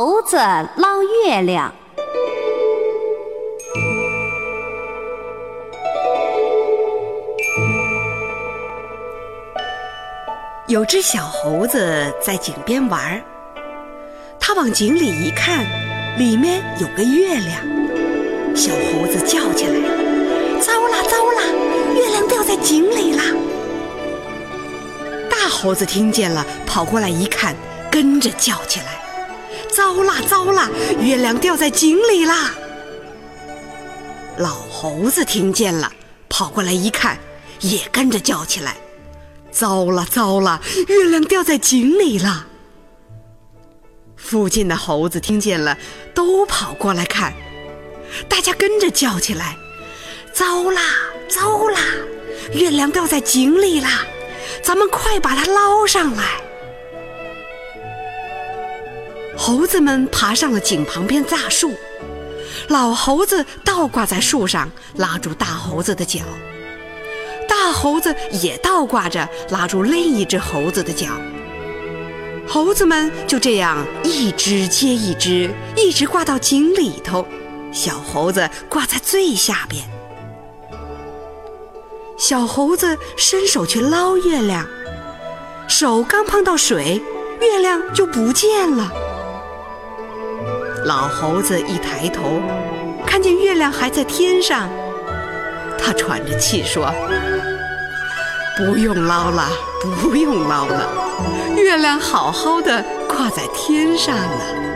猴子捞月亮。有只小猴子在井边玩儿，它往井里一看，里面有个月亮。小猴子叫起来：“糟了糟了，月亮掉在井里了！”大猴子听见了，跑过来一看，跟着叫起来。糟啦糟啦，月亮掉在井里啦！老猴子听见了，跑过来一看，也跟着叫起来：“糟了糟了，月亮掉在井里了！”附近的猴子听见了，都跑过来看，大家跟着叫起来：“糟啦糟啦，月亮掉在井里啦！咱们快把它捞上来！”猴子们爬上了井旁边大树，老猴子倒挂在树上，拉住大猴子的脚；大猴子也倒挂着，拉住另一只猴子的脚。猴子们就这样一只接一只，一直挂到井里头，小猴子挂在最下边。小猴子伸手去捞月亮，手刚碰到水，月亮就不见了。老猴子一抬头，看见月亮还在天上，他喘着气说：“不用捞了，不用捞了，月亮好好的挂在天上了。”